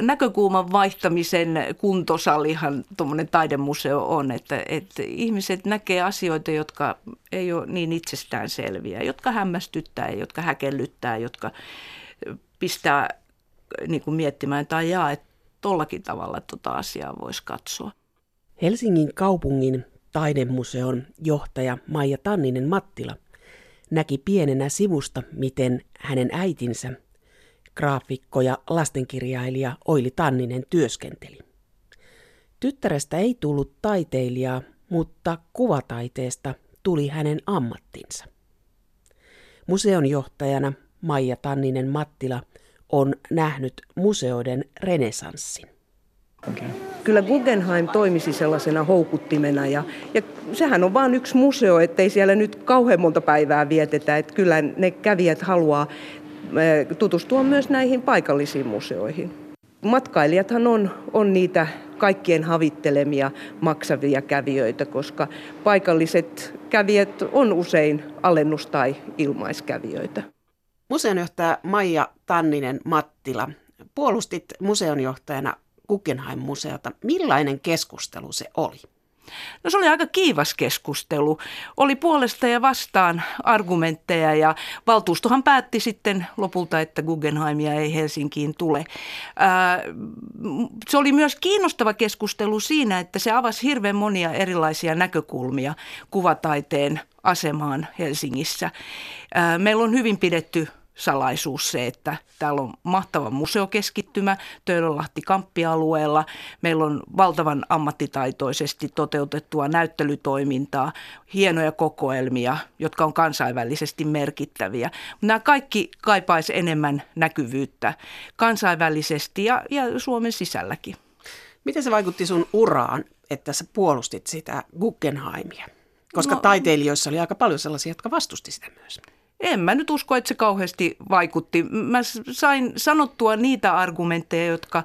näkökulman vaihtamisen kuntosalihan tuommoinen taidemuseo on, että, että ihmiset näkee asioita, jotka ei ole niin itsestään selviä, jotka hämmästyttää, jotka häkellyttää, jotka pistää niin kuin miettimään tai jaa, että tollakin tavalla tuota asiaa voisi katsoa. Helsingin kaupungin taidemuseon johtaja Maija Tanninen Mattila näki pienenä sivusta, miten hänen äitinsä, graafikko ja lastenkirjailija Oili Tanninen työskenteli. Tyttärestä ei tullut taiteilijaa, mutta kuvataiteesta tuli hänen ammattinsa. Museon johtajana Maija Tanninen Mattila on nähnyt museoiden renesanssin. Okay. Kyllä Guggenheim toimisi sellaisena houkuttimena ja, ja sehän on vain yksi museo, ettei siellä nyt kauhean monta päivää vietetä. Että kyllä ne kävijät haluaa tutustua myös näihin paikallisiin museoihin. Matkailijathan on, on niitä kaikkien havittelemia maksavia kävijöitä, koska paikalliset kävijät on usein alennus- tai ilmaiskävijöitä. Museonjohtaja Maija Tanninen Mattila, puolustit museonjohtajana Guggenheim-museota. Millainen keskustelu se oli? No se oli aika kiivas keskustelu. Oli puolesta ja vastaan argumentteja ja valtuustohan päätti sitten lopulta, että Guggenheimia ei Helsinkiin tule. Ää, se oli myös kiinnostava keskustelu siinä, että se avasi hirveän monia erilaisia näkökulmia kuvataiteen asemaan Helsingissä. Ää, meillä on hyvin pidetty salaisuus se, että täällä on mahtava museokeskittymä Töölönlahti kamppialueella. Meillä on valtavan ammattitaitoisesti toteutettua näyttelytoimintaa, hienoja kokoelmia, jotka on kansainvälisesti merkittäviä. Nämä kaikki kaipaisi enemmän näkyvyyttä kansainvälisesti ja, ja Suomen sisälläkin. Miten se vaikutti sun uraan, että sä puolustit sitä Guggenheimia? Koska no, taiteilijoissa oli aika paljon sellaisia, jotka vastusti sitä myös. En mä nyt usko, että se kauheasti vaikutti. Mä sain sanottua niitä argumentteja, jotka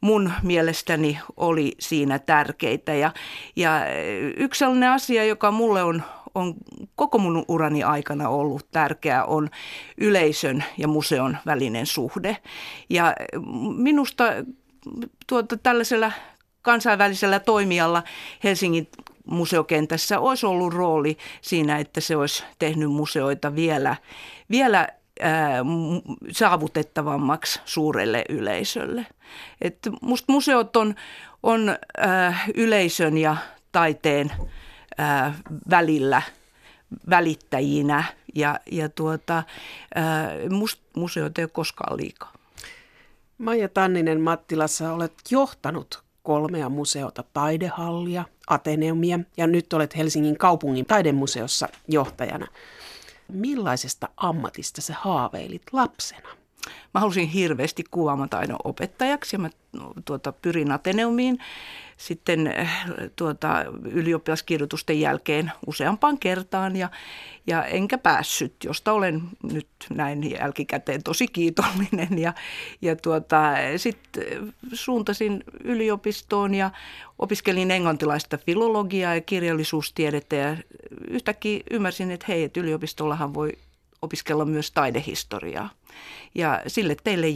mun mielestäni oli siinä tärkeitä. Ja, ja yksi sellainen asia, joka mulle on, on koko mun urani aikana ollut tärkeä, on yleisön ja museon välinen suhde. Ja minusta tuota, tällaisella kansainvälisellä toimijalla Helsingin museokentässä olisi ollut rooli siinä, että se olisi tehnyt museoita vielä, vielä ää, saavutettavammaksi suurelle yleisölle. Et musta museot on, on ää, yleisön ja taiteen ää, välillä välittäjinä ja, ja tuota, ää, musta museot ei ole koskaan liikaa. Maija Tanninen Mattilassa olet johtanut kolmea museota, taidehallia, Ateneumia ja nyt olet Helsingin kaupungin taidemuseossa johtajana. Millaisesta ammatista sä haaveilit lapsena? Mä halusin hirveästi kuvaamataidon opettajaksi ja mä tuota, pyrin Ateneumiin sitten eh, tuota, ylioppilaskirjoitusten jälkeen useampaan kertaan ja, ja enkä päässyt, josta olen nyt näin jälkikäteen tosi kiitollinen. Ja, ja tuota, sitten suuntasin yliopistoon ja opiskelin englantilaista filologiaa ja kirjallisuustiedettä ja yhtäkkiä ymmärsin, että hei, että yliopistollahan voi opiskella myös taidehistoriaa. Ja sille teille,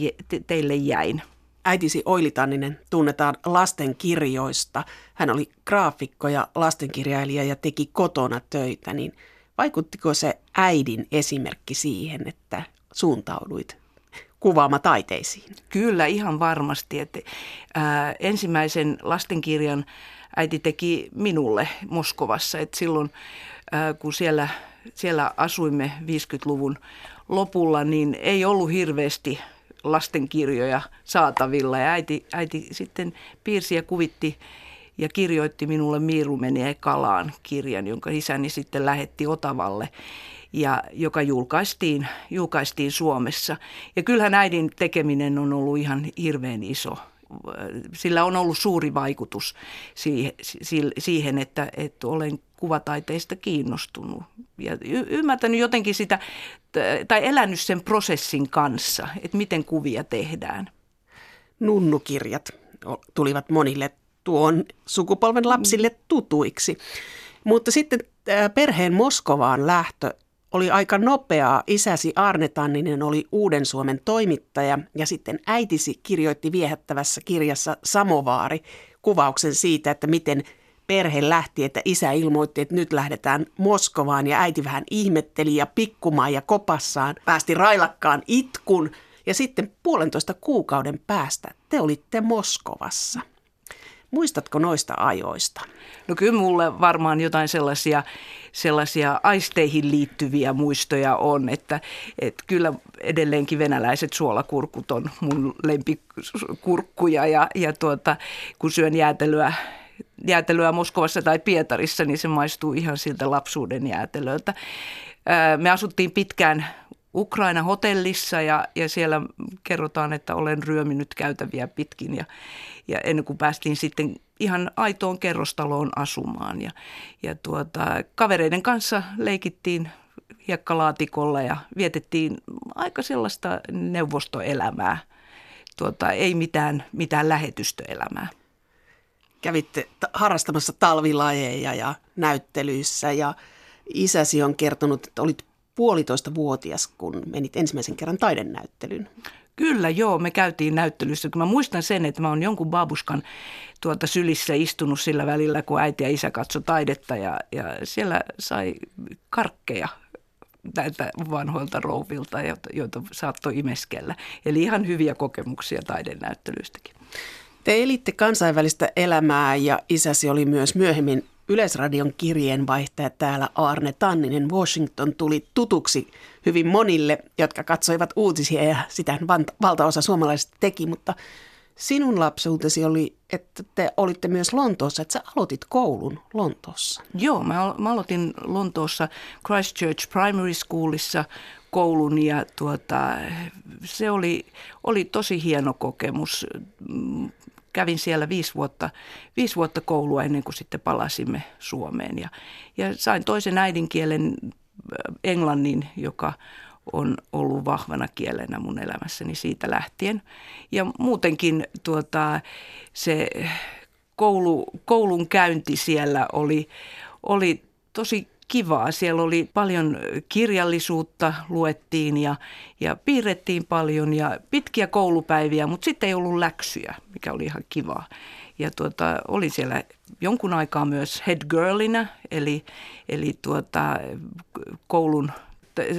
teille jäin. Äitisi Oili Tanninen tunnetaan lastenkirjoista. Hän oli graafikko ja lastenkirjailija ja teki kotona töitä. Niin vaikuttiko se äidin esimerkki siihen, että suuntauduit kuvaamataiteisiin? Kyllä, ihan varmasti. Että, ää, ensimmäisen lastenkirjan äiti teki minulle Moskovassa. Että silloin, ää, kun siellä, siellä asuimme 50-luvun lopulla, niin ei ollut hirveästi – lastenkirjoja saatavilla. Ja äiti, äiti sitten piirsi ja kuvitti ja kirjoitti minulle Miiru menee kalaan kirjan, jonka isäni sitten lähetti Otavalle ja joka julkaistiin, julkaistiin Suomessa. Ja kyllähän äidin tekeminen on ollut ihan hirveän iso. Sillä on ollut suuri vaikutus siihen, että, että olen kuvataiteista kiinnostunut ja y- ymmärtänyt jotenkin sitä tai elänyt sen prosessin kanssa, että miten kuvia tehdään. Nunnukirjat tulivat monille tuon sukupolven lapsille tutuiksi. Mutta sitten perheen Moskovaan lähtö oli aika nopeaa. Isäsi Arne Tanninen oli Uuden Suomen toimittaja ja sitten äitisi kirjoitti viehättävässä kirjassa Samovaari kuvauksen siitä, että miten perhe lähti, että isä ilmoitti, että nyt lähdetään Moskovaan ja äiti vähän ihmetteli ja pikkumaan ja kopassaan päästi railakkaan itkun ja sitten puolentoista kuukauden päästä te olitte Moskovassa. Muistatko noista ajoista? No kyllä mulle varmaan jotain sellaisia, sellaisia aisteihin liittyviä muistoja on, että, että kyllä edelleenkin venäläiset suolakurkut on mun lempikurkkuja ja, ja tuota, kun syön jäätelyä jäätelöä Moskovassa tai Pietarissa, niin se maistuu ihan siltä lapsuuden jäätelöltä. Me asuttiin pitkään Ukraina-hotellissa ja, ja siellä kerrotaan, että olen ryöminyt käytäviä pitkin ja, ja ennen kuin päästiin sitten ihan aitoon kerrostaloon asumaan. Ja, ja tuota, kavereiden kanssa leikittiin hiekkalaatikolla ja vietettiin aika sellaista neuvostoelämää. Tuota, ei mitään, mitään lähetystöelämää. Kävitte harrastamassa talvilajeja ja näyttelyissä ja isäsi on kertonut, että olit puolitoista vuotias, kun menit ensimmäisen kerran taidenäyttelyyn. Kyllä, joo, me käytiin näyttelyssä. Mä muistan sen, että mä oon jonkun babuskan tuota sylissä istunut sillä välillä, kun äiti ja isä katso taidetta ja, ja siellä sai karkkeja näiltä vanhoilta rouvilta, joita, joita saattoi imeskellä. Eli ihan hyviä kokemuksia taidenäyttelyistäkin. Te elitte kansainvälistä elämää ja isäsi oli myös myöhemmin Yleisradion kirjeenvaihtaja täällä Arne Tanninen Washington tuli tutuksi hyvin monille, jotka katsoivat uutisia ja sitä valtaosa suomalaisista teki, mutta sinun lapsuutesi oli, että te olitte myös Lontoossa, että sä aloitit koulun Lontoossa. Joo, mä, mä aloitin Lontoossa Christchurch Primary Schoolissa koulun ja tuota, se oli, oli tosi hieno kokemus kävin siellä viisi vuotta, viisi vuotta koulua ennen kuin sitten palasimme Suomeen. Ja, ja sain toisen äidinkielen äh, englannin, joka on ollut vahvana kielenä mun elämässäni siitä lähtien. Ja muutenkin tuota, se koulu, koulun käynti siellä oli, oli tosi kivaa. Siellä oli paljon kirjallisuutta, luettiin ja, ja piirrettiin paljon ja pitkiä koulupäiviä, mutta sitten ei ollut läksyjä, mikä oli ihan kivaa. Ja tuota, oli siellä jonkun aikaa myös head girlina, eli, eli tuota, koulun,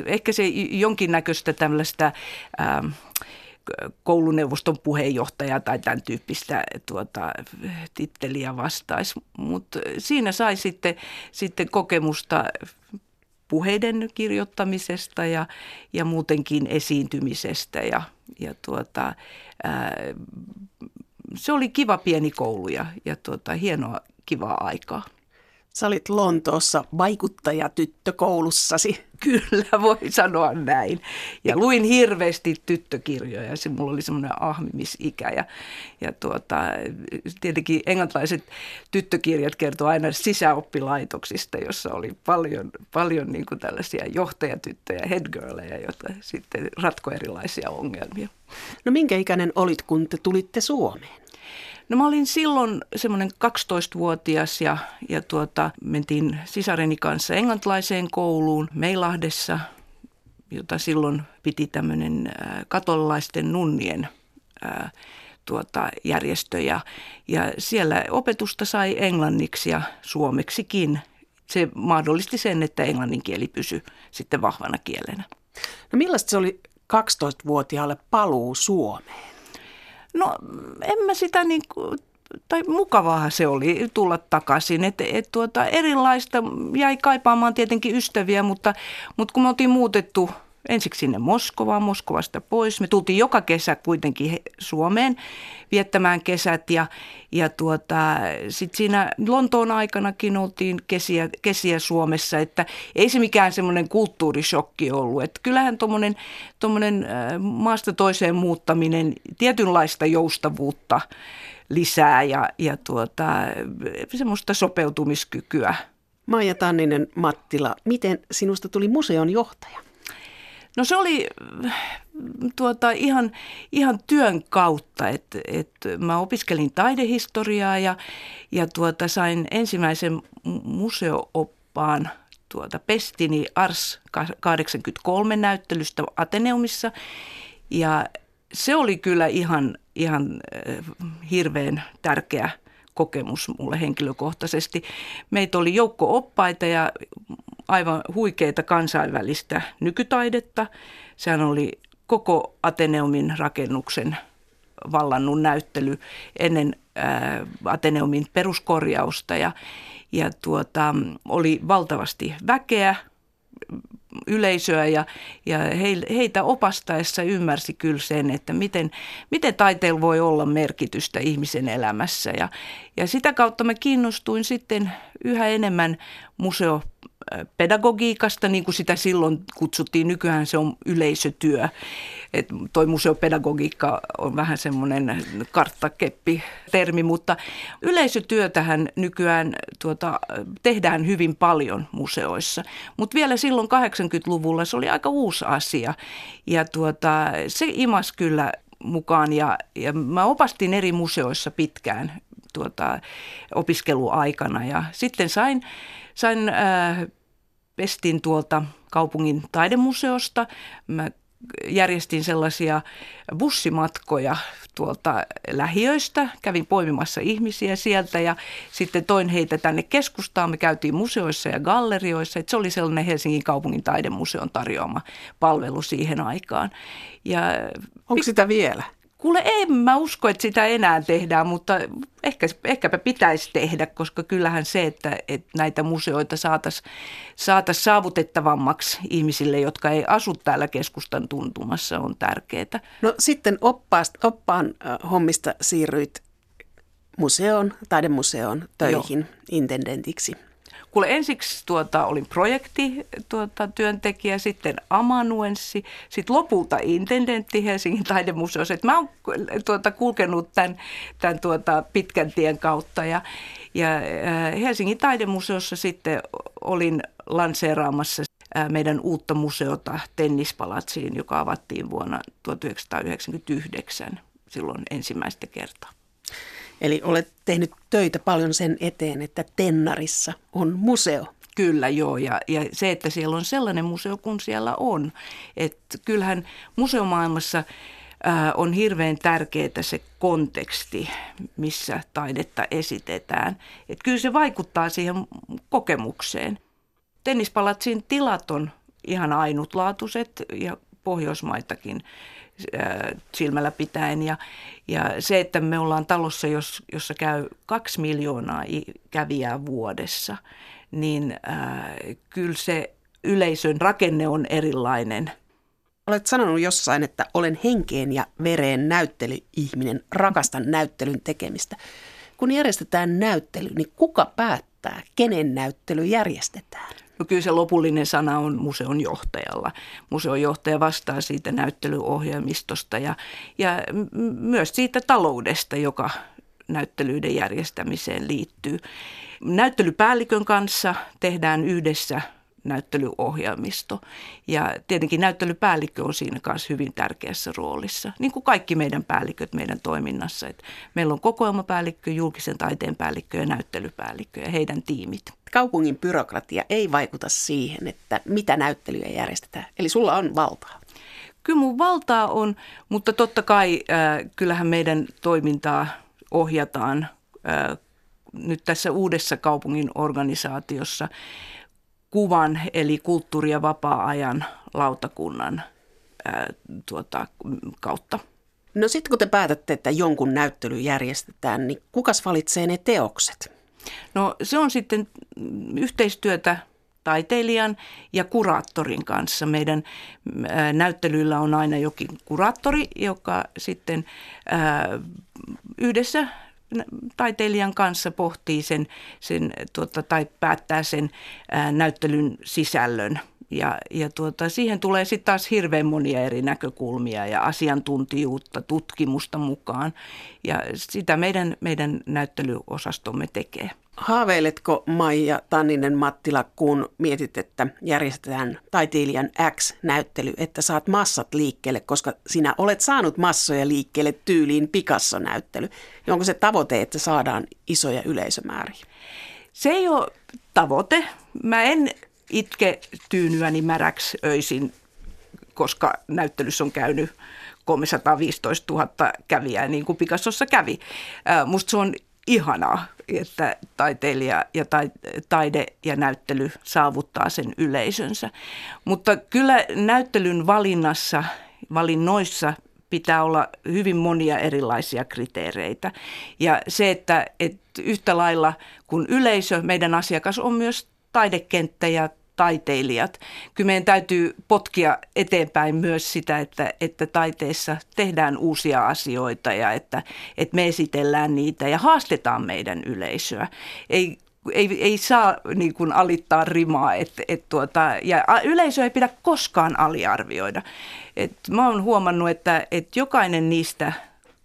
ehkä se jonkinnäköistä tällaista... Ähm, kouluneuvoston puheenjohtaja tai tämän tyyppistä tuota, titteliä vastaisi. Mutta siinä sai sitten, sitten kokemusta puheiden kirjoittamisesta ja, ja muutenkin esiintymisestä. Ja, ja tuota, ää, se oli kiva pieni koulu ja, ja tuota, hienoa, kivaa aikaa. Sä olit Lontoossa vaikuttajatyttökoulussasi. Kyllä, voi sanoa näin. Ja luin hirveästi tyttökirjoja. Se mulla oli semmoinen ahmimisikä. Ja, ja tuota, tietenkin englantilaiset tyttökirjat kertoo aina sisäoppilaitoksista, jossa oli paljon, paljon niin kuin tällaisia johtajatyttöjä, headgirleja, joita sitten ratko erilaisia ongelmia. No minkä ikäinen olit, kun te tulitte Suomeen? No mä olin silloin semmoinen 12-vuotias ja, ja tuota, mentiin sisareni kanssa englantilaiseen kouluun Meilahdessa, jota silloin piti tämmöinen katolaisten nunnien ää, tuota, järjestö. Ja, ja siellä opetusta sai englanniksi ja suomeksikin. Se mahdollisti sen, että englannin kieli pysyi sitten vahvana kielenä. No millaista se oli 12-vuotiaalle paluu Suomeen? No en mä sitä niin kuin, tai mukavaa se oli tulla takaisin. Et, et tuota, erilaista jäi kaipaamaan tietenkin ystäviä, mutta, mutta kun me oltiin muutettu – ensiksi sinne Moskovaan, Moskovasta pois. Me tultiin joka kesä kuitenkin Suomeen viettämään kesät ja, ja tuota, sitten siinä Lontoon aikanakin oltiin kesiä, kesiä Suomessa, että ei se mikään semmoinen kulttuurishokki ollut. Että kyllähän tuommoinen äh, maasta toiseen muuttaminen tietynlaista joustavuutta lisää ja, ja tuota, semmoista sopeutumiskykyä. Maija Tanninen Mattila, miten sinusta tuli museon johtaja? No se oli tuota, ihan, ihan työn kautta, että et mä opiskelin taidehistoriaa ja, ja tuota, sain ensimmäisen museooppaan tuota Pestini Ars 83 näyttelystä Ateneumissa. Ja se oli kyllä ihan, ihan hirveän tärkeä kokemus mulle henkilökohtaisesti. Meitä oli joukko oppaita ja aivan huikeita kansainvälistä nykytaidetta. Sehän oli koko Ateneumin rakennuksen vallannut näyttely ennen ää, Ateneumin peruskorjausta ja, ja tuota, oli valtavasti väkeä, yleisöä ja, ja heitä opastaessa ymmärsi kyllä sen, että miten, miten taiteella voi olla merkitystä ihmisen elämässä. Ja, ja sitä kautta mä kiinnostuin sitten yhä enemmän museo pedagogiikasta, niin kuin sitä silloin kutsuttiin. Nykyään se on yleisötyö. Et toi museopedagogiikka on vähän semmoinen karttakeppi-termi, mutta yleisötyötähän nykyään tuota, tehdään hyvin paljon museoissa. Mutta vielä silloin 80-luvulla se oli aika uusi asia ja tuota, se imas kyllä mukaan ja, ja mä opastin eri museoissa pitkään tuota, opiskeluaikana ja sitten sain, sain äh, pestin tuolta kaupungin taidemuseosta. Mä järjestin sellaisia bussimatkoja tuolta lähiöistä, kävin poimimassa ihmisiä sieltä ja sitten toin heitä tänne keskustaan. Me käytiin museoissa ja gallerioissa. Et se oli sellainen Helsingin kaupungin taidemuseon tarjoama palvelu siihen aikaan. Ja Onko sitä vielä? Kuule, en mä usko, että sitä enää tehdään, mutta ehkä, ehkäpä pitäisi tehdä, koska kyllähän se, että, että näitä museoita saataisiin saatais saavutettavammaksi ihmisille, jotka ei asu täällä keskustan tuntumassa, on tärkeää. No sitten oppaast, oppaan hommista siirryit museoon, taidemuseoon töihin Joo. intendentiksi. Kuule ensiksi tuota, olin projekti tuota, työntekijä, sitten amanuenssi, sitten lopulta intendentti Helsingin taidemuseossa. Et mä oon tuota, kulkenut tämän, tämän tuota, pitkän tien kautta ja, ja äh, Helsingin taidemuseossa sitten olin lanseeraamassa äh, meidän uutta museota Tennispalatsiin, joka avattiin vuonna 1999 silloin ensimmäistä kertaa. Eli olet tehnyt töitä paljon sen eteen, että Tennarissa on museo. Kyllä joo, ja, ja se, että siellä on sellainen museo kuin siellä on. Että kyllähän museomaailmassa ää, on hirveän tärkeää se konteksti, missä taidetta esitetään. Että kyllä se vaikuttaa siihen kokemukseen. Tennispalatsin tilat on ihan ainutlaatuiset ja Pohjoismaitakin silmällä pitäen. Ja, ja se, että me ollaan talossa, jos, jossa käy kaksi miljoonaa kävijää vuodessa, niin äh, kyllä se yleisön rakenne on erilainen. Olet sanonut jossain, että olen henkeen ja vereen näyttelyihminen, rakastan näyttelyn tekemistä. Kun järjestetään näyttely, niin kuka päättää, kenen näyttely järjestetään? No kyllä se lopullinen sana on museon johtajalla. Museon johtaja vastaa siitä näyttelyohjelmistosta ja, ja myös siitä taloudesta, joka näyttelyiden järjestämiseen liittyy. Näyttelypäällikön kanssa tehdään yhdessä näyttelyohjelmisto. Ja tietenkin näyttelypäällikkö on siinä kanssa hyvin tärkeässä roolissa, niin kuin kaikki meidän päälliköt meidän toiminnassa. Et meillä on kokoelmapäällikkö, julkisen taiteen päällikkö ja näyttelypäällikkö ja heidän tiimit. Kaupungin byrokratia ei vaikuta siihen, että mitä näyttelyjä järjestetään. Eli sulla on valtaa. Kyllä mun valtaa on, mutta totta kai äh, kyllähän meidän toimintaa ohjataan äh, nyt tässä uudessa kaupungin organisaatiossa kuvan eli kulttuuri- ja vapaa-ajan lautakunnan ää, tuota, kautta. No sitten kun te päätätte, että jonkun näyttely järjestetään, niin kukas valitsee ne teokset? No se on sitten yhteistyötä taiteilijan ja kuraattorin kanssa. Meidän näyttelyillä on aina jokin kuraattori, joka sitten yhdessä taiteilijan kanssa pohtii sen, sen tuota, tai päättää sen ää, näyttelyn sisällön. Ja, ja tuota, siihen tulee sitten taas hirveän monia eri näkökulmia ja asiantuntijuutta, tutkimusta mukaan. Ja sitä meidän, meidän näyttelyosastomme tekee. Haaveiletko Maija Tanninen Mattila, kun mietit, että järjestetään taiteilijan X-näyttely, että saat massat liikkeelle, koska sinä olet saanut massoja liikkeelle tyyliin Picasso-näyttely. Onko se tavoite, että saadaan isoja yleisömääriä? Se ei ole tavoite. Mä en itke tyynyäni märäksi öisin, koska näyttelyssä on käynyt 315 000 kävijää, niin kuin Picassossa kävi. Musta se on ihanaa, että taiteilija ja taide ja näyttely saavuttaa sen yleisönsä. Mutta kyllä näyttelyn valinnassa, valinnoissa pitää olla hyvin monia erilaisia kriteereitä. Ja se, että, että yhtä lailla kuin yleisö, meidän asiakas on myös taidekenttä ja taiteilijat. Kyllä meidän täytyy potkia eteenpäin myös sitä, että, että taiteessa tehdään uusia asioita ja että, että me esitellään niitä ja haastetaan meidän yleisöä. Ei ei, ei saa niin kuin alittaa rimaa, et, et tuota, ja yleisö ei pidä koskaan aliarvioida. Et mä oon huomannut, että et jokainen niistä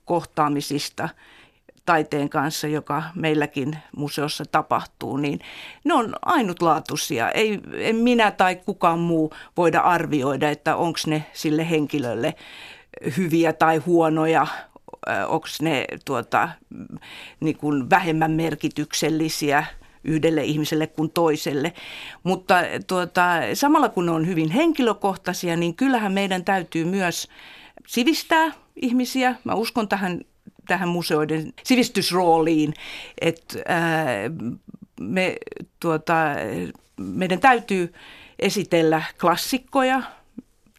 kohtaamisista – taiteen kanssa, joka meilläkin museossa tapahtuu, niin ne on ainutlaatuisia. Ei, en minä tai kukaan muu voida arvioida, että onko ne sille henkilölle hyviä tai huonoja, onko ne tuota, niin kuin vähemmän merkityksellisiä yhdelle ihmiselle kuin toiselle. Mutta tuota, samalla kun ne on hyvin henkilökohtaisia, niin kyllähän meidän täytyy myös sivistää ihmisiä. Mä uskon tähän tähän museoiden sivistysrooliin, että me, tuota, meidän täytyy esitellä klassikkoja,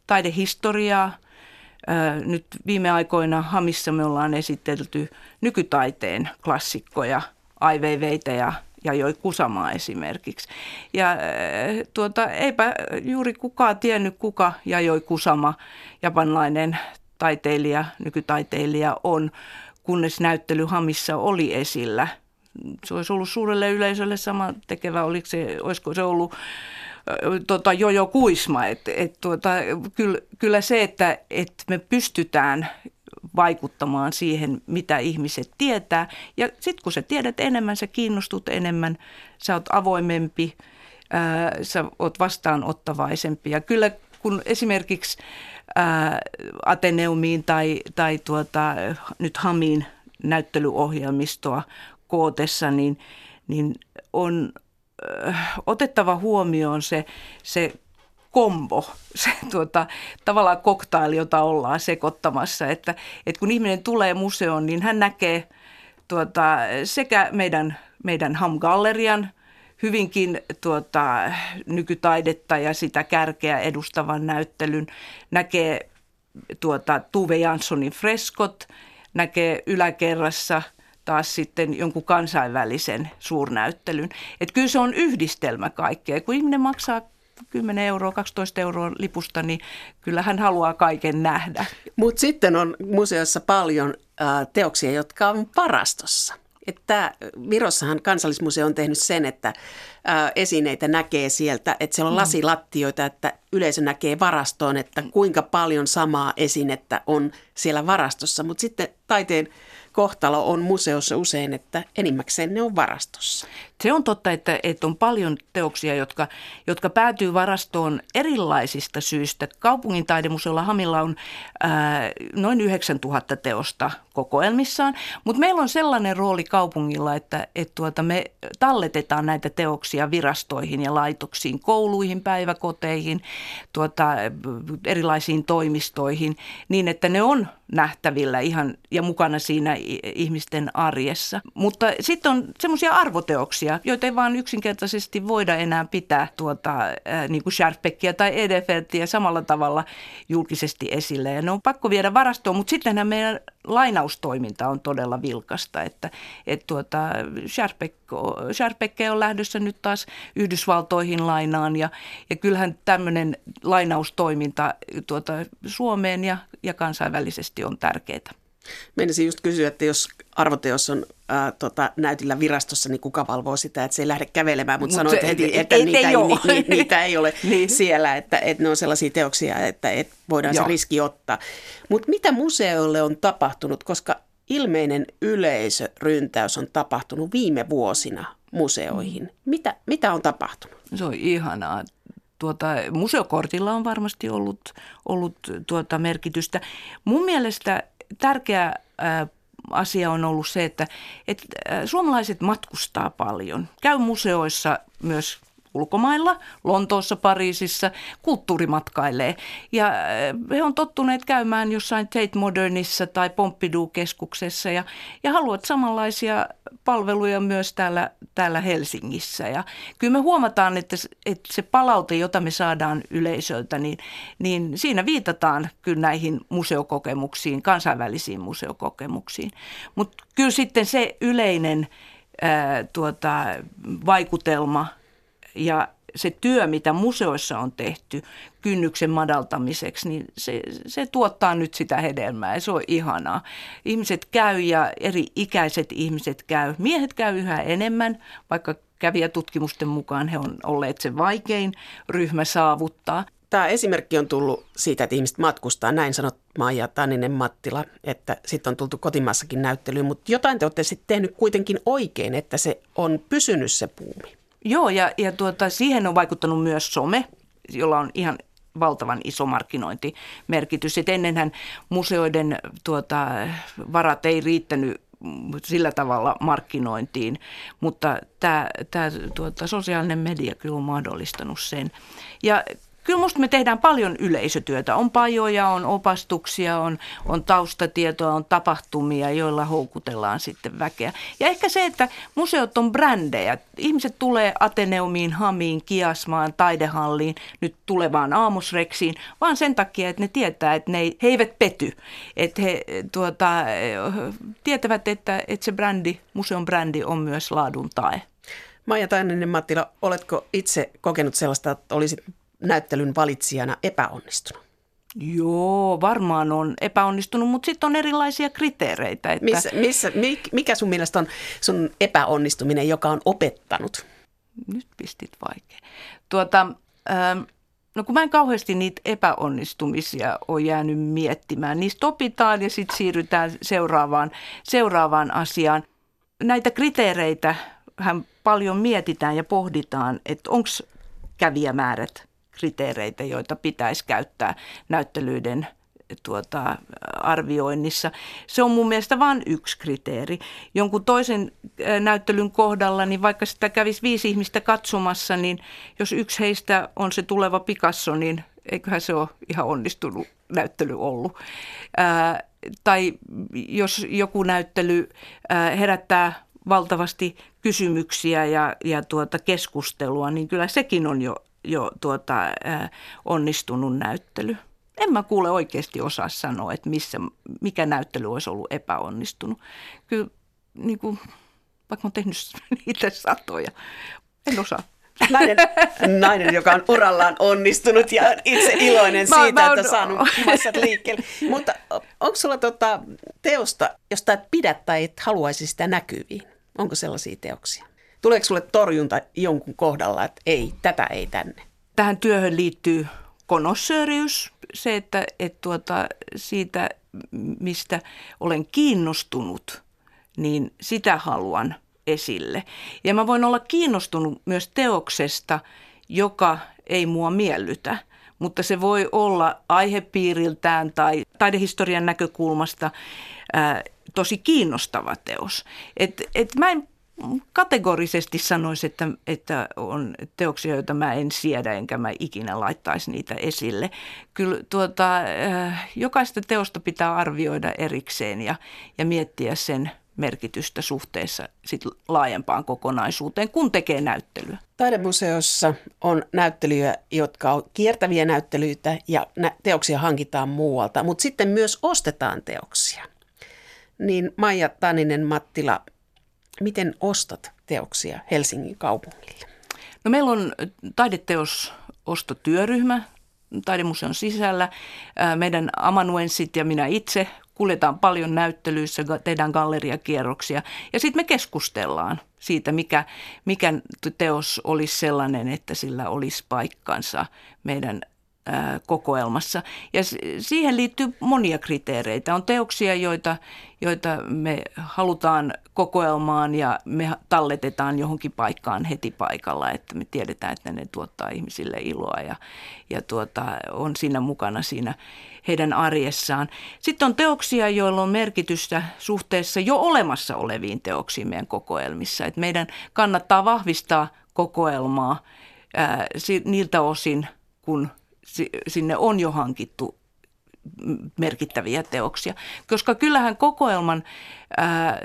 taidehistoriaa. Nyt viime aikoina Hamissa me ollaan esitelty nykytaiteen klassikkoja, Ai ja ja joi Kusamaa esimerkiksi. Ja tuota, eipä juuri kukaan tiennyt, kuka joi Kusama, japanlainen taiteilija, nykytaiteilija on, kunnes näyttely Hamissa oli esillä. Se olisi ollut suurelle yleisölle sama tekevä, oliko se, olisiko se ollut tota, Jojo Kuisma. Et, et, tuota, kyllä, kyllä se, että et me pystytään vaikuttamaan siihen, mitä ihmiset tietää. Ja sitten kun sä tiedät enemmän, sä kiinnostut enemmän, sä oot avoimempi, ää, sä oot vastaanottavaisempi. Ja kyllä kun esimerkiksi ää, Ateneumiin tai, tai tuota, nyt Hamiin näyttelyohjelmistoa kootessa, niin, niin on äh, otettava huomioon se, se kombo, se tuota, tavallaan koktaili, jota ollaan sekoittamassa. Että, että kun ihminen tulee museoon, niin hän näkee tuota, sekä meidän, meidän Ham-gallerian – hyvinkin tuota, nykytaidetta ja sitä kärkeä edustavan näyttelyn. Näkee tuota, Tuve Janssonin freskot, näkee yläkerrassa taas sitten jonkun kansainvälisen suurnäyttelyn. Et kyllä se on yhdistelmä kaikkea. Kun ihminen maksaa 10 euroa, 12 euroa lipusta, niin kyllä hän haluaa kaiken nähdä. Mutta sitten on museossa paljon äh, teoksia, jotka on varastossa. Että Virossahan kansallismuseo on tehnyt sen, että esineitä näkee sieltä, että siellä on mm. lasilattioita, että yleisö näkee varastoon, että kuinka paljon samaa esinettä on siellä varastossa. Mutta sitten taiteen kohtalo on museossa usein, että enimmäkseen ne on varastossa. Se on totta, että, että on paljon teoksia, jotka, jotka päätyy varastoon erilaisista syistä. Kaupungin taidemuseolla Hamilla on ää, noin 9000 teosta kokoelmissaan, mutta meillä on sellainen rooli kaupungilla, että, että tuota, me talletetaan näitä teoksia virastoihin ja laitoksiin, kouluihin, päiväkoteihin, tuota, erilaisiin toimistoihin, niin että ne on nähtävillä ihan ja mukana siinä ihmisten arjessa. Mutta sitten on semmoisia arvoteoksia, joita ei vaan yksinkertaisesti voida enää pitää tuota, äh, niin kuin Sharpeckia tai Edefeltiä samalla tavalla julkisesti esille. Ja ne on pakko viedä varastoon, mutta sittenhän meidän lainaustoiminta on todella vilkasta, että, että tuota, Sharpeck on lähdössä nyt taas Yhdysvaltoihin lainaan ja, ja kyllähän tämmöinen lainaustoiminta tuota, Suomeen ja, ja kansainvälisesti on tärkeää. Menisin just kysyä, että jos arvoteos on ää, tota, näytillä virastossa, niin kuka valvoo sitä, että se ei lähde kävelemään, mutta Mut sanoit heti, että ei, niitä, ei, ei, ni, niitä ei ole niin. siellä, että, että ne on sellaisia teoksia, että, että voidaan Joo. se riski ottaa. Mutta mitä museoille on tapahtunut, koska ilmeinen yleisöryntäys on tapahtunut viime vuosina museoihin. Mitä, mitä on tapahtunut? Se on ihanaa. Tuota, museokortilla on varmasti ollut, ollut tuota merkitystä. Mun mielestä tärkeä asia on ollut se, että, että suomalaiset matkustaa paljon. Käy museoissa myös ulkomailla, Lontoossa, Pariisissa, kulttuurimatkailee. Ja he on tottuneet käymään jossain Tate Modernissa tai Pompidou-keskuksessa ja, ja haluavat samanlaisia palveluja myös täällä, täällä Helsingissä. Ja kyllä me huomataan, että, että se palaute, jota me saadaan yleisöltä, niin, niin siinä viitataan kyllä näihin museokokemuksiin, kansainvälisiin museokokemuksiin. Mutta kyllä sitten se yleinen ää, tuota, vaikutelma ja se työ, mitä museoissa on tehty kynnyksen madaltamiseksi, niin se, se tuottaa nyt sitä hedelmää ja se on ihanaa. Ihmiset käy ja eri ikäiset ihmiset käy. Miehet käy yhä enemmän, vaikka kävijätutkimusten mukaan he on olleet se vaikein ryhmä saavuttaa. Tämä esimerkki on tullut siitä, että ihmiset matkustaa, näin sanot Maija Tanninen Mattila, että sitten on tultu kotimaassakin näyttelyyn, mutta jotain te olette sitten tehnyt kuitenkin oikein, että se on pysynyt se puumi. Joo, ja, ja tuota, siihen on vaikuttanut myös some, jolla on ihan valtavan iso markkinointimerkitys. Et ennenhän museoiden tuota, varat ei riittänyt sillä tavalla markkinointiin, mutta tämä, tuota, sosiaalinen media kyllä on mahdollistanut sen. Ja Kyllä minusta me tehdään paljon yleisötyötä. On pajoja, on opastuksia, on, on taustatietoa, on tapahtumia, joilla houkutellaan sitten väkeä. Ja ehkä se, että museot on brändejä. Ihmiset tulee Ateneumiin, Hamiin, Kiasmaan, Taidehalliin, nyt tulevaan Aamusreksiin, vaan sen takia, että ne tietää, että ne ei, he eivät pety. Että he tuota, tietävät, että, että se brändi, museon brändi on myös laadun tae. Maija Taininen Mattila, oletko itse kokenut sellaista, että olisit näyttelyn valitsijana epäonnistunut? Joo, varmaan on epäonnistunut, mutta sitten on erilaisia kriteereitä. Että... Missä, missä, mikä sun mielestä on sun epäonnistuminen, joka on opettanut? Nyt pistit vaikea. Tuota, ähm, no kun mä en kauheasti niitä epäonnistumisia ole jäänyt miettimään. Niistä opitaan ja sitten siirrytään seuraavaan, seuraavaan asiaan. Näitä kriteereitä hän paljon mietitään ja pohditaan, että onko kävijämäärät kriteereitä, joita pitäisi käyttää näyttelyiden tuota, arvioinnissa. Se on mun mielestä vain yksi kriteeri. Jonkun toisen näyttelyn kohdalla, niin vaikka sitä kävisi viisi ihmistä katsomassa, niin jos yksi heistä on se tuleva Picasso, niin eiköhän se ole ihan onnistunut näyttely ollut. Ää, tai jos joku näyttely ää, herättää valtavasti kysymyksiä ja, ja tuota keskustelua, niin kyllä sekin on jo jo tuota, äh, onnistunut näyttely. En mä kuule oikeasti osaa sanoa, että missä, mikä näyttely olisi ollut epäonnistunut. Kyllä niin kuin, vaikka olen tehnyt niitä satoja, en osaa. Nainen, nainen, joka on urallaan onnistunut ja itse iloinen mä, siitä, mä että on saanut massat liikkeelle. Mutta onko sulla tota teosta, josta et pidä tai et haluaisi sitä näkyviin? Onko sellaisia teoksia? Tuleeko sulle torjunta jonkun kohdalla, että ei, tätä ei tänne? Tähän työhön liittyy konossööriys, se, että, että tuota, siitä, mistä olen kiinnostunut, niin sitä haluan esille. Ja mä voin olla kiinnostunut myös teoksesta, joka ei mua miellytä, mutta se voi olla aihepiiriltään tai taidehistorian näkökulmasta ää, tosi kiinnostava teos. Et, et mä en kategorisesti sanoisi, että, että on teoksia, joita mä en siedä, enkä mä ikinä laittaisi niitä esille. Kyllä tuota, äh, jokaista teosta pitää arvioida erikseen ja, ja miettiä sen merkitystä suhteessa sit laajempaan kokonaisuuteen, kun tekee näyttelyä. Taidemuseossa on näyttelyjä, jotka on kiertäviä näyttelyitä ja teoksia hankitaan muualta, mutta sitten myös ostetaan teoksia. Niin Maija Taninen Mattila, Miten ostat teoksia Helsingin kaupungille? No meillä on taideteos ostotyöryhmä taidemuseon sisällä. Meidän amanuenssit ja minä itse kuljetaan paljon näyttelyissä, tehdään galleriakierroksia ja sitten me keskustellaan siitä, mikä, mikä teos olisi sellainen, että sillä olisi paikkansa meidän kokoelmassa. Ja siihen liittyy monia kriteereitä. On teoksia, joita, joita me halutaan kokoelmaan ja me talletetaan johonkin paikkaan heti paikalla, että me tiedetään, että ne tuottaa ihmisille iloa ja, ja tuota, on siinä mukana siinä heidän arjessaan. Sitten on teoksia, joilla on merkitystä suhteessa jo olemassa oleviin teoksiin meidän kokoelmissa. Että meidän kannattaa vahvistaa kokoelmaa ää, niiltä osin, kun sinne on jo hankittu merkittäviä teoksia. Koska kyllähän kokoelman ää,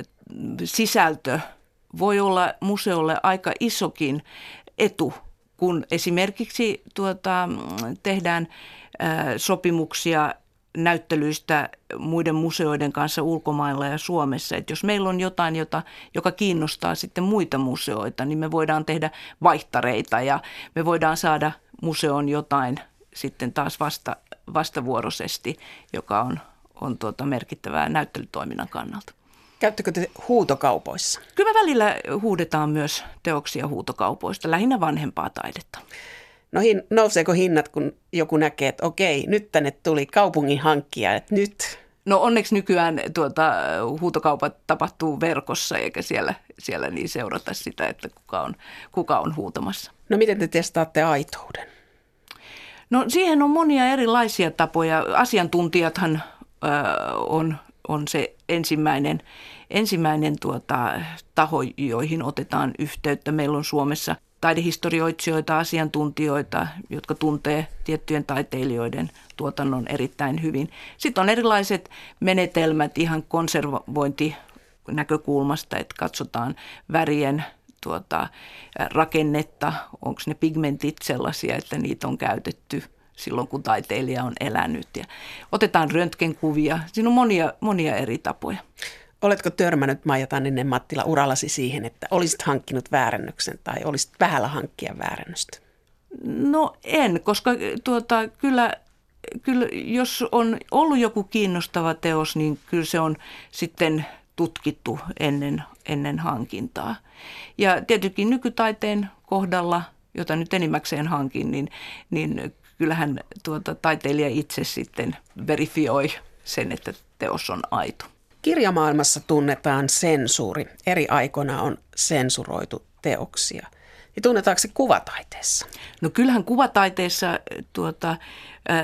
sisältö voi olla museolle aika isokin etu, kun esimerkiksi tuota, tehdään ää, sopimuksia näyttelyistä muiden museoiden kanssa ulkomailla ja Suomessa. Että jos meillä on jotain, jota, joka kiinnostaa sitten muita museoita, niin me voidaan tehdä vaihtareita ja me voidaan saada museon jotain sitten taas vasta, vastavuoroisesti, joka on, on tuota merkittävää näyttelytoiminnan kannalta. Käyttekö te huutokaupoissa? Kyllä välillä huudetaan myös teoksia huutokaupoista, lähinnä vanhempaa taidetta. No hin, nouseeko hinnat, kun joku näkee, että okei, nyt tänne tuli kaupungin hankkija, että nyt... No onneksi nykyään tuota, huutokaupat tapahtuu verkossa eikä siellä, siellä niin seurata sitä, että kuka on, kuka on huutamassa. No miten te testaatte aitouden? No siihen on monia erilaisia tapoja. Asiantuntijathan ö, on, on se ensimmäinen, ensimmäinen tuota, taho, joihin otetaan yhteyttä. Meillä on Suomessa taidehistorioitsijoita, asiantuntijoita, jotka tuntee tiettyjen taiteilijoiden tuotannon erittäin hyvin. Sitten on erilaiset menetelmät ihan konservointi näkökulmasta, että katsotaan värien tuota, rakennetta, onko ne pigmentit sellaisia, että niitä on käytetty silloin, kun taiteilija on elänyt. Ja otetaan röntgenkuvia. Siinä on monia, monia eri tapoja. Oletko törmännyt Maija Tanninen Mattila urallasi siihen, että olisit hankkinut väärännöksen tai olisit vähällä hankkia väärännöstä? No en, koska tuota, kyllä, kyllä jos on ollut joku kiinnostava teos, niin kyllä se on sitten tutkittu ennen, ennen hankintaa. Ja tietenkin nykytaiteen kohdalla, jota nyt enimmäkseen hankin, niin, niin kyllähän tuota, taiteilija itse sitten verifioi sen, että teos on aito. Kirjamaailmassa tunnetaan sensuuri. Eri aikoina on sensuroitu teoksia. Ja tunnetaanko se kuvataiteessa? No kyllähän kuvataiteessa tuota,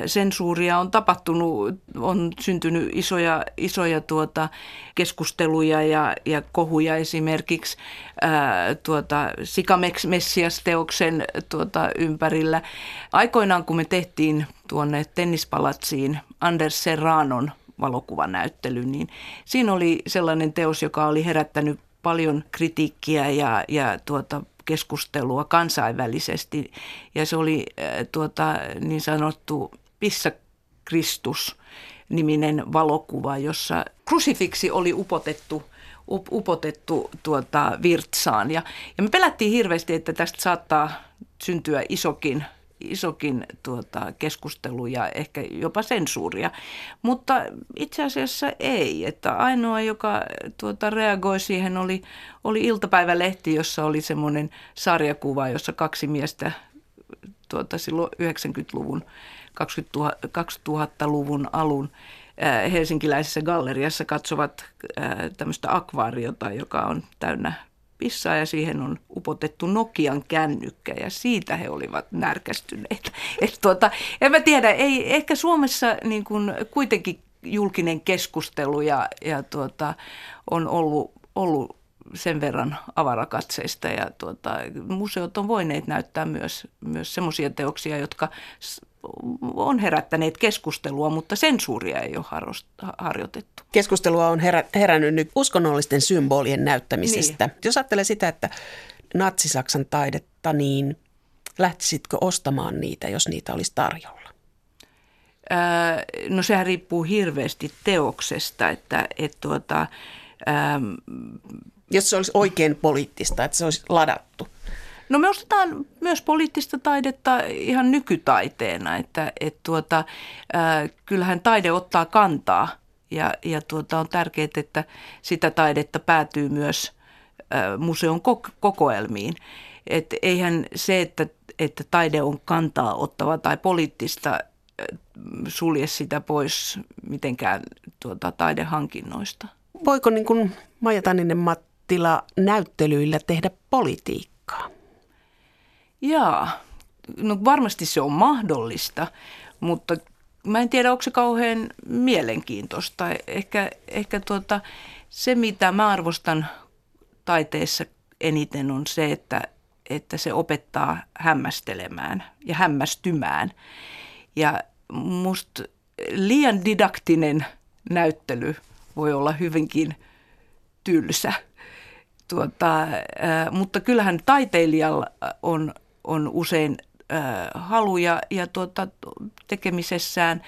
sensuuria on tapahtunut, on syntynyt isoja, isoja tuota, keskusteluja ja, ja kohuja esimerkiksi ää, tuota, Sikamessias-teoksen tuota, ympärillä. Aikoinaan kun me tehtiin tuonne tennispalatsiin Anders Serranon valokuvanäyttely, niin siinä oli sellainen teos, joka oli herättänyt paljon kritiikkiä ja, ja tuota, keskustelua kansainvälisesti. Ja se oli äh, tuota, niin sanottu Pissa Kristus niminen valokuva, jossa krusifiksi oli upotettu up, upotettu tuota, virtsaan. Ja, ja me pelättiin hirveästi, että tästä saattaa syntyä isokin isokin tuota, keskustelu ja ehkä jopa sensuuria. Mutta itse asiassa ei. Että ainoa, joka tuota, reagoi siihen, oli, oli iltapäivälehti, jossa oli semmoinen sarjakuva, jossa kaksi miestä tuota, silloin 90-luvun, 2000-luvun alun helsinkiläisessä galleriassa katsovat tämmöistä akvaariota, joka on täynnä pissaa ja siihen on upotettu Nokian kännykkä ja siitä he olivat närkästyneitä. Et tuota, en mä tiedä, ei ehkä Suomessa niin kuin kuitenkin julkinen keskustelu ja, ja tuota, on ollut, ollut sen verran avarakatseista ja tuota, museot on voineet näyttää myös, myös semmoisia teoksia, jotka on herättäneet keskustelua, mutta sensuuria ei ole harjoitettu. Keskustelua on herä, herännyt nyt uskonnollisten symbolien näyttämisestä. Niin. Jos ajattelee sitä, että natsisaksan taidetta, niin lähtisitkö ostamaan niitä, jos niitä olisi tarjolla? no sehän riippuu hirveästi teoksesta, että et tuota, ähm, jos se olisi oikein poliittista, että se olisi ladattu. No me ostetaan myös poliittista taidetta ihan nykytaiteena, että et tuota, äh, kyllähän taide ottaa kantaa ja, ja tuota, on tärkeää, että sitä taidetta päätyy myös äh, museon kokoelmiin. Et eihän se, että, että taide on kantaa ottava tai poliittista, sulje sitä pois mitenkään tuota, taidehankinnoista. Voiko niin kuin Maija Tanninen Mattila näyttelyillä tehdä politiikkaa? Jaa, no varmasti se on mahdollista, mutta mä en tiedä, onko se kauhean mielenkiintoista. Ehkä, ehkä tuota, se, mitä mä arvostan taiteessa eniten, on se, että, että se opettaa hämmästelemään ja hämmästymään. Ja musta liian didaktinen näyttely voi olla hyvinkin tylsä. Tuota, mutta kyllähän taiteilijalla on, on usein haluja ja tuota, tekemisessään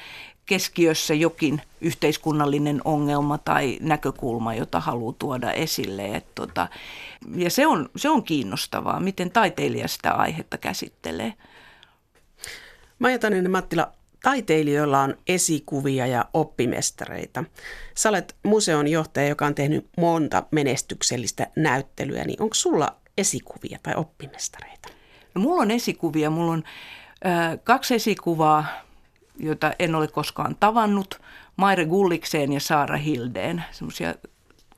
keskiössä jokin yhteiskunnallinen ongelma tai näkökulma, jota haluaa tuoda esille. Et tota, ja se on, se on kiinnostavaa, miten taiteilija sitä aihetta käsittelee. Maija Taninen Mattila, taiteilijoilla on esikuvia ja oppimestareita. Sä olet museon johtaja, joka on tehnyt monta menestyksellistä näyttelyä, niin onko sulla esikuvia tai oppimestareita? Mulla on esikuvia. Mulla on äh, kaksi esikuvaa joita en ole koskaan tavannut, Maire Gullikseen ja Saara Hildeen, semmoisia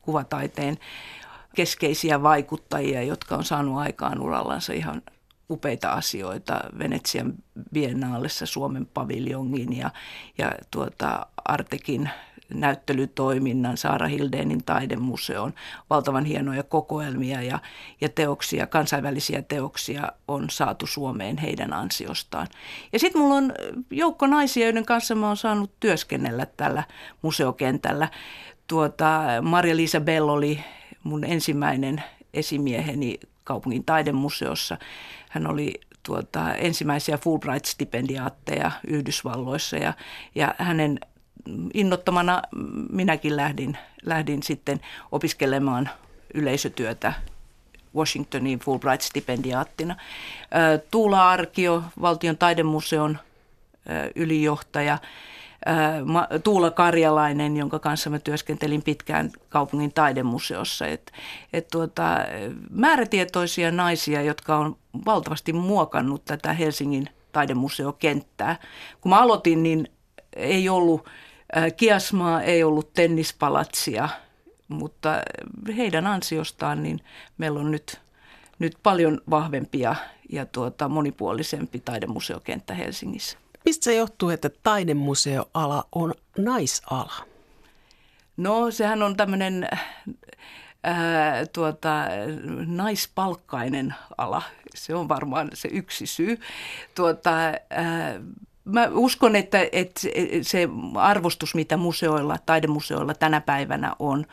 kuvataiteen keskeisiä vaikuttajia, jotka on saanut aikaan urallansa ihan upeita asioita Venetsian biennaalissa Suomen paviljongin ja, ja tuota Artekin näyttelytoiminnan, Saara Hildeenin taidemuseon, valtavan hienoja kokoelmia ja, ja teoksia, kansainvälisiä teoksia on saatu Suomeen heidän ansiostaan. Ja sitten mulla on joukko naisia, joiden kanssa mä oon saanut työskennellä tällä museokentällä. Tuota, Maria-Liisa Bell oli mun ensimmäinen esimieheni kaupungin taidemuseossa. Hän oli tuota, ensimmäisiä Fulbright-stipendiaatteja Yhdysvalloissa ja, ja hänen innottamana minäkin lähdin, lähdin sitten opiskelemaan yleisötyötä Washingtonin Fulbright-stipendiaattina. Tuula Arkio, valtion taidemuseon ylijohtaja, Tuula Karjalainen, jonka kanssa mä työskentelin pitkään kaupungin taidemuseossa. Et, et tuota, määrätietoisia naisia, jotka on valtavasti muokannut tätä Helsingin taidemuseokenttää. Kun mä aloitin, niin ei ollut Kiasmaa ei ollut tennispalatsia, mutta heidän ansiostaan niin meillä on nyt, nyt paljon vahvempi ja, ja tuota, monipuolisempi taidemuseokenttä Helsingissä. Mistä se johtuu, että taidemuseoala on naisala? No sehän on tämmöinen ää, tuota, naispalkkainen ala. Se on varmaan se yksi syy. Tuota, ää, mä uskon, että, että se arvostus, mitä museoilla, taidemuseoilla tänä päivänä on,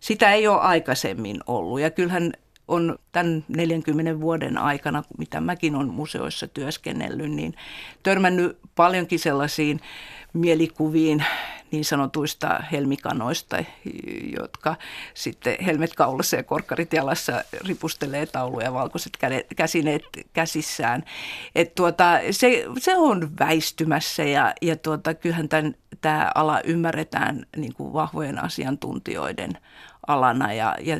sitä ei ole aikaisemmin ollut. Ja kyllähän on tämän 40 vuoden aikana, mitä mäkin olen museoissa työskennellyt, niin törmännyt paljonkin sellaisiin mielikuviin niin sanotuista helmikanoista, jotka sitten helmet kaulassa ja korkkarit jalassa ripustelee tauluja ja valkoiset käsineet käsissään. Et tuota, se, se on väistymässä ja, ja tuota, kyllähän tämän, tämä ala ymmärretään niin kuin vahvojen asiantuntijoiden alana ja, ja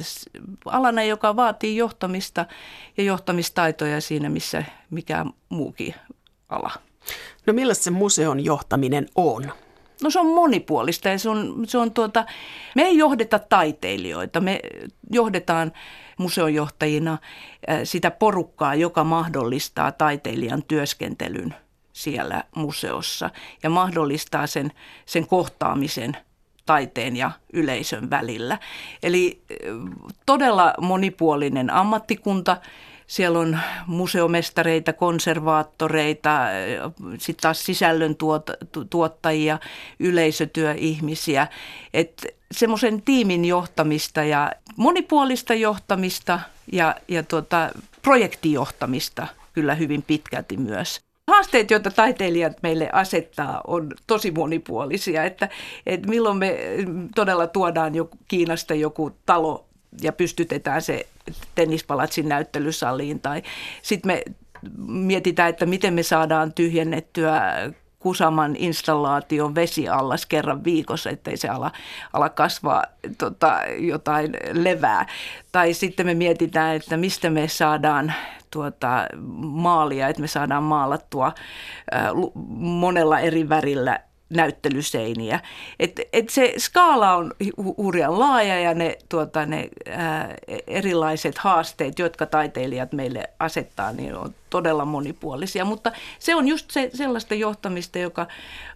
alana, joka vaatii johtamista ja johtamistaitoja siinä, missä mikä muukin ala. No millaista se museon johtaminen on? No se on monipuolista ja se on, se on tuota, me ei johdeta taiteilijoita, me johdetaan museonjohtajina sitä porukkaa, joka mahdollistaa taiteilijan työskentelyn siellä museossa ja mahdollistaa sen, sen kohtaamisen taiteen ja yleisön välillä. Eli todella monipuolinen ammattikunta – siellä on museomestareita, konservaattoreita, sitten taas sisällön tuottajia, yleisötyöihmisiä. Että semmoisen tiimin johtamista ja monipuolista johtamista ja, ja tuota, projektijohtamista kyllä hyvin pitkälti myös. Haasteet, joita taiteilijat meille asettaa, on tosi monipuolisia, että, että milloin me todella tuodaan joku, Kiinasta joku talo ja pystytetään se tennispalatsin näyttelysaliin. Tai sitten me mietitään, että miten me saadaan tyhjennettyä Kusaman installaation vesiallas kerran viikossa, ettei se ala, ala kasvaa tota, jotain levää. Tai sitten me mietitään, että mistä me saadaan tuota, maalia, että me saadaan maalattua monella eri värillä näyttelyseiniä. Et, et se skaala on hurjan laaja ja ne, tuota, ne ää, erilaiset haasteet, jotka taiteilijat meille asettaa, niin on todella monipuolisia. Mutta se on just se, sellaista johtamista, joka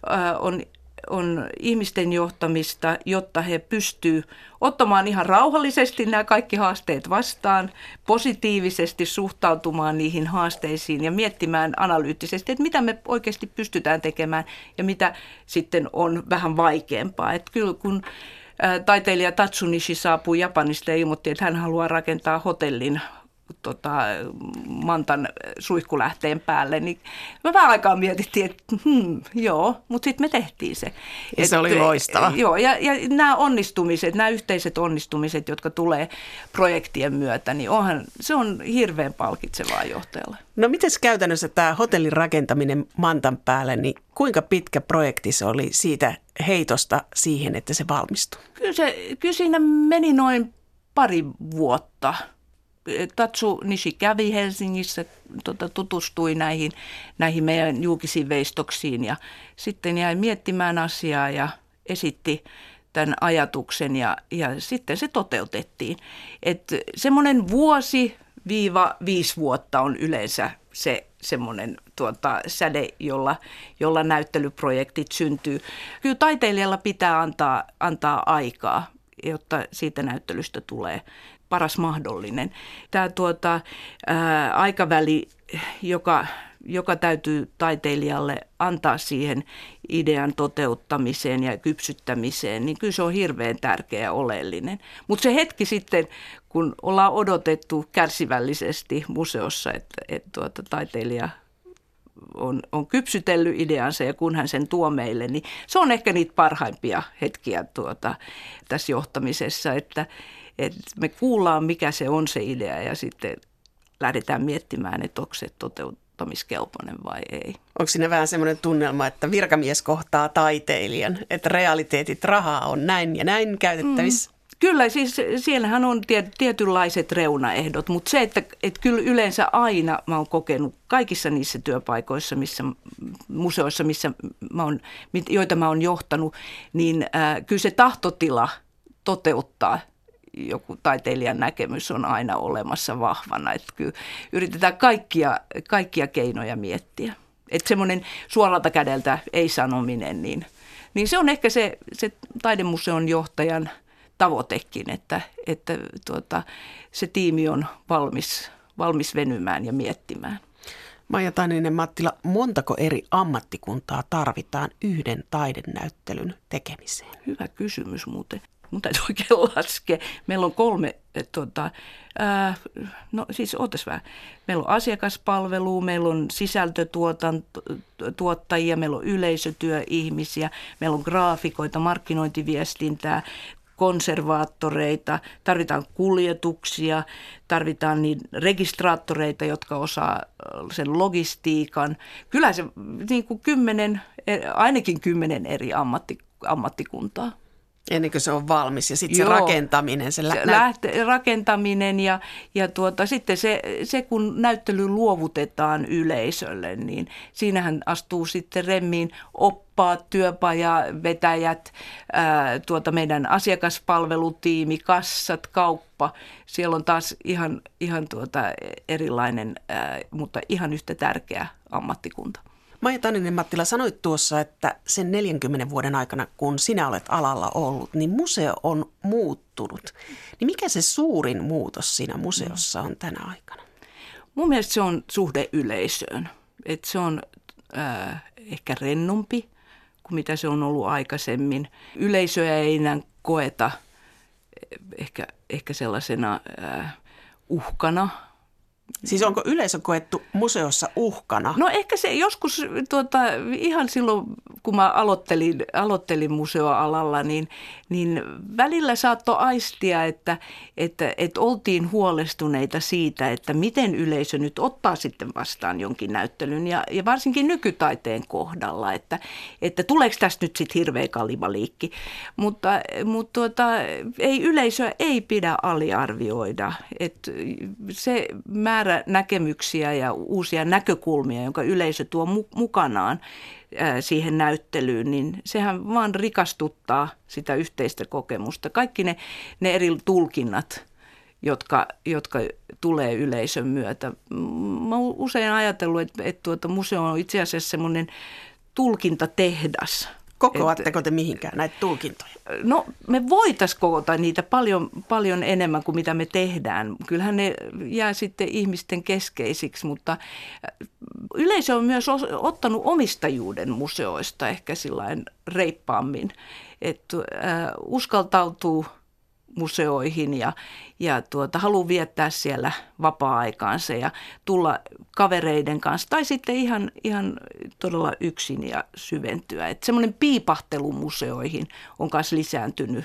ää, on on ihmisten johtamista, jotta he pystyvät ottamaan ihan rauhallisesti nämä kaikki haasteet vastaan, positiivisesti suhtautumaan niihin haasteisiin ja miettimään analyyttisesti, että mitä me oikeasti pystytään tekemään ja mitä sitten on vähän vaikeampaa. Että kyllä kun taiteilija Tatsunishi saapui Japanista ja ilmoitti, että hän haluaa rakentaa hotellin tota, Mantan suihkulähteen päälle, niin me vähän aikaa mietittiin, että hmm, joo, mutta sitten me tehtiin se. Ja et, se oli loistava. Joo, ja, ja nämä onnistumiset, nämä yhteiset onnistumiset, jotka tulee projektien myötä, niin onhan, se on hirveän palkitsevaa johtajalle. No miten käytännössä tämä hotellin rakentaminen Mantan päälle, niin kuinka pitkä projekti se oli siitä heitosta siihen, että se valmistui? Kyllä, se, kyllä siinä meni noin pari vuotta – Tatsu Nishi kävi Helsingissä, tota, tutustui näihin, näihin meidän julkisiin veistoksiin ja sitten jäi miettimään asiaa ja esitti tämän ajatuksen ja, ja sitten se toteutettiin. Että semmoinen vuosi viiva viisi vuotta on yleensä se semmoinen tuota, säde, jolla, jolla näyttelyprojektit syntyy. Kyllä taiteilijalla pitää antaa, antaa aikaa, jotta siitä näyttelystä tulee paras mahdollinen. Tämä tuota, ää, aikaväli, joka, joka täytyy taiteilijalle antaa siihen idean toteuttamiseen ja kypsyttämiseen, niin kyllä se on hirveän tärkeä ja oleellinen. Mutta se hetki sitten, kun ollaan odotettu kärsivällisesti museossa, että, että tuota, taiteilija on, on kypsytellyt ideansa ja kun hän sen tuo meille, niin se on ehkä niitä parhaimpia hetkiä tuota, tässä johtamisessa, että, että me kuullaan, mikä se on se idea ja sitten lähdetään miettimään, että onko se toteuttamiskelpoinen vai ei. Onko siinä vähän semmoinen tunnelma, että virkamies kohtaa taiteilijan, että realiteetit, rahaa on näin ja näin käytettävissä? Mm. Kyllä, siis siellähän on tietynlaiset reunaehdot, mutta se, että, että kyllä yleensä aina mä oon kokenut kaikissa niissä työpaikoissa, missä, museoissa, missä mä oon, joita mä oon johtanut, niin äh, kyllä se tahtotila toteuttaa joku taiteilijan näkemys on aina olemassa vahvana. Että kyllä yritetään kaikkia, kaikkia keinoja miettiä. Että semmoinen suoralta kädeltä ei sanominen, niin, niin se on ehkä se, se taidemuseon johtajan tavoitekin, että, että tuota, se tiimi on valmis, valmis venymään ja miettimään. Maija Taninen Mattila, montako eri ammattikuntaa tarvitaan yhden taidenäyttelyn tekemiseen? Hyvä kysymys muuten mun täytyy oikein laskea. Meillä on kolme, tuota, ää, no siis ootas vähän. Meillä on asiakaspalvelu, meillä on sisältötuottajia, meillä on yleisötyöihmisiä, meillä on graafikoita, markkinointiviestintää, konservaattoreita, tarvitaan kuljetuksia, tarvitaan niin registraattoreita, jotka osaa sen logistiikan. Kyllä se niin kuin kymmenen, ainakin kymmenen eri ammatti, ammattikuntaa. Ennen kuin se on valmis ja sitten se rakentaminen. Se, lä- lähte- rakentaminen ja, ja tuota, sitten se, se, kun näyttely luovutetaan yleisölle, niin siinähän astuu sitten remmiin oppaat, työpajavetäjät, ää, tuota meidän asiakaspalvelutiimi, kassat, kauppa. Siellä on taas ihan, ihan tuota erilainen, ää, mutta ihan yhtä tärkeä ammattikunta. Maija Taninen Mattila, sanoit tuossa, että sen 40 vuoden aikana, kun sinä olet alalla ollut, niin museo on muuttunut. Niin mikä se suurin muutos siinä museossa on tänä aikana? Mun mielestä se on suhde yleisöön. Et se on äh, ehkä rennompi kuin mitä se on ollut aikaisemmin. Yleisöä ei enää koeta ehkä, ehkä sellaisena äh, uhkana – Siis onko yleisö koettu museossa uhkana? No ehkä se joskus tuota, ihan silloin, kun mä aloittelin, aloittelin museoalalla, niin, niin välillä saattoi aistia, että, että, että oltiin huolestuneita siitä, että miten yleisö nyt ottaa sitten vastaan jonkin näyttelyn ja, ja varsinkin nykytaiteen kohdalla, että, että tuleeko tästä nyt sitten hirveä kalibaliikki. Mutta, mutta tuota, ei yleisöä ei pidä aliarvioida. että se määrä näkemyksiä ja uusia näkökulmia, jonka yleisö tuo mukanaan siihen näyttelyyn, niin sehän vaan rikastuttaa sitä yhteistä kokemusta. Kaikki ne, ne eri tulkinnat, jotka, jotka tulee yleisön myötä. Mä usein ajatellut, että, että tuota museo on itse asiassa semmoinen tulkintatehdas Kokoatteko te mihinkään näitä tulkintoja? No me voitaisiin koota niitä paljon, paljon enemmän kuin mitä me tehdään. Kyllähän ne jää sitten ihmisten keskeisiksi, mutta äh, yleisö on myös ottanut omistajuuden museoista ehkä sillain reippaammin, että äh, uskaltautuu museoihin ja, ja tuota, haluaa viettää siellä vapaa-aikaansa ja tulla kavereiden kanssa tai sitten ihan, ihan todella yksin ja syventyä. Että semmoinen piipahtelu museoihin on myös lisääntynyt.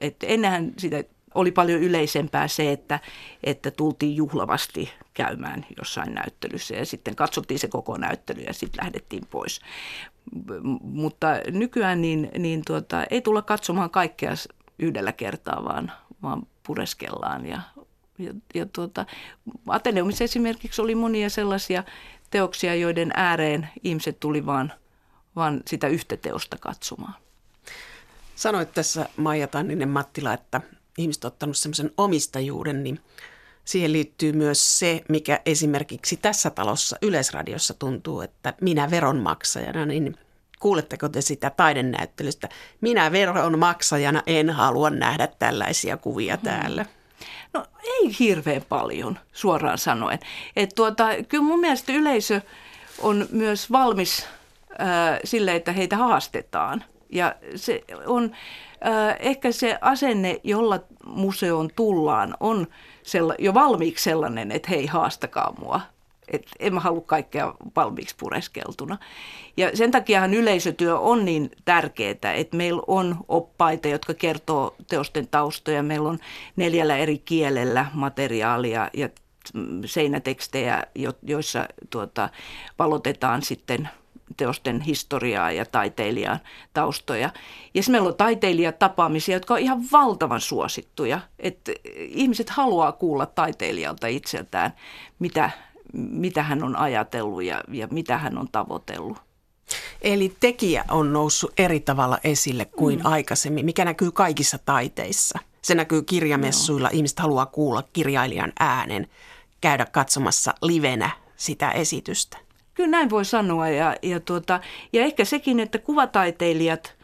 että ennenhän sitä oli paljon yleisempää se, että, että tultiin juhlavasti käymään jossain näyttelyssä ja sitten katsottiin se koko näyttely ja sitten lähdettiin pois. Mutta nykyään niin, niin tuota, ei tulla katsomaan kaikkea yhdellä kertaa, vaan, vaan pureskellaan. Ja, ja, ja tuota, Ateneumissa esimerkiksi oli monia sellaisia teoksia, joiden ääreen ihmiset tuli vaan, vaan sitä yhtä teosta katsomaan. Sanoit tässä Maija Tanninen Mattila, että ihmiset on ottanut semmoisen omistajuuden, niin siihen liittyy myös se, mikä esimerkiksi tässä talossa Yleisradiossa tuntuu, että minä veronmaksajana, niin Kuuletteko te sitä taidenäyttelystä? Minä veron maksajana en halua nähdä tällaisia kuvia hmm. täällä. No ei hirveän paljon, suoraan sanoen. Et tuota, kyllä mun mielestä yleisö on myös valmis äh, sille, että heitä haastetaan. Ja se on äh, ehkä se asenne, jolla museoon tullaan, on sella, jo valmiiksi sellainen, että hei haastakaa mua että en mä halua kaikkea valmiiksi pureskeltuna. Ja sen takiahan yleisötyö on niin tärkeää, että meillä on oppaita, jotka kertoo teosten taustoja. Meillä on neljällä eri kielellä materiaalia ja seinätekstejä, joissa tuota, valotetaan sitten teosten historiaa ja taiteilijan taustoja. Ja meillä on taiteilijatapaamisia, jotka on ihan valtavan suosittuja. Että ihmiset haluaa kuulla taiteilijalta itseltään, mitä mitä hän on ajatellut ja, ja mitä hän on tavoitellut. Eli tekijä on noussut eri tavalla esille kuin mm. aikaisemmin, mikä näkyy kaikissa taiteissa. Se näkyy kirjamessuilla, Joo. ihmiset haluaa kuulla kirjailijan äänen, käydä katsomassa livenä sitä esitystä. Kyllä näin voi sanoa ja, ja, tuota, ja ehkä sekin, että kuvataiteilijat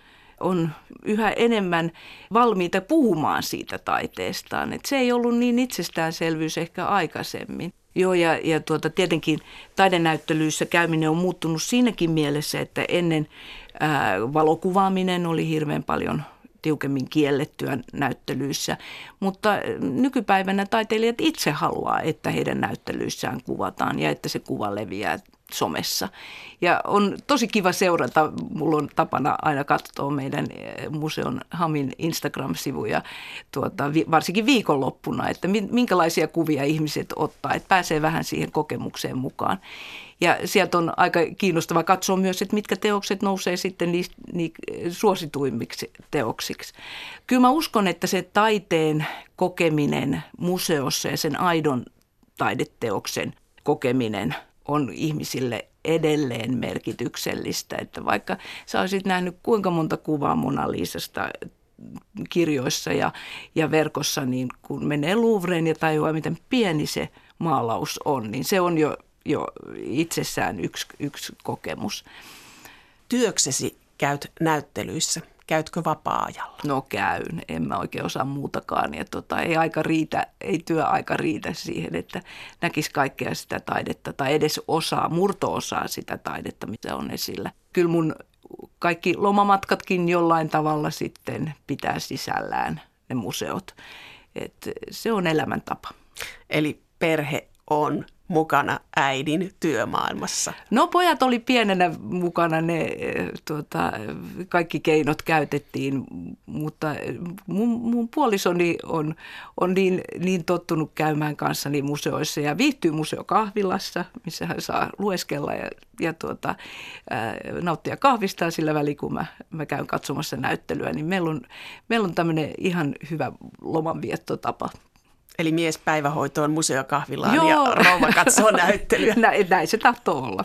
on yhä enemmän valmiita puhumaan siitä taiteestaan. Et se ei ollut niin itsestäänselvyys ehkä aikaisemmin. Joo, ja, ja tuota, tietenkin taidenäyttelyissä käyminen on muuttunut siinäkin mielessä, että ennen ää, valokuvaaminen oli hirveän paljon tiukemmin kiellettyä näyttelyissä, mutta nykypäivänä taiteilijat itse haluaa, että heidän näyttelyissään kuvataan ja että se kuva leviää somessa. Ja on tosi kiva seurata, mulla on tapana aina katsoa meidän eh, museon Hamin Instagram-sivuja, tuota, varsinkin viikonloppuna, että minkälaisia kuvia ihmiset ottaa, että pääsee vähän siihen kokemukseen mukaan. Ja sieltä on aika kiinnostava katsoa myös, että mitkä teokset nousee sitten niin, niin suosituimmiksi teoksiksi. Kyllä mä uskon, että se taiteen kokeminen museossa ja sen aidon taideteoksen kokeminen on ihmisille edelleen merkityksellistä. Että vaikka sä olisit nähnyt kuinka monta kuvaa Mona Lisasta kirjoissa ja, ja verkossa, niin kun menee Louvreen ja tajuaa, miten pieni se maalaus on, niin se on jo, jo itsessään yksi, yksi kokemus. Työksesi käyt näyttelyissä – Käytkö vapaa-ajalla? No käyn, en mä oikein osaa muutakaan. Ja tota, ei aika riitä, ei työaika riitä siihen, että näkisi kaikkea sitä taidetta tai edes osaa, murto-osaa sitä taidetta, mitä on esillä. Kyllä mun kaikki lomamatkatkin jollain tavalla sitten pitää sisällään ne museot. Et se on elämäntapa. Eli perhe on mukana äidin työmaailmassa? No pojat oli pienenä mukana, ne eh, tuota, kaikki keinot käytettiin, mutta mun, mun puolisoni on, on niin, niin tottunut käymään kanssani museoissa ja viihtyy museokahvilassa, missä hän saa lueskella ja, ja tuota, ää, nauttia kahvistaan sillä väliin, kun mä, mä käyn katsomassa näyttelyä, niin meillä on, meillä on tämmöinen ihan hyvä lomanviettotapa. Eli mies päivähoitoon museokahvilaan Joo. ja rouva katsoo näyttelyä. Näin, näin se tahtoo olla.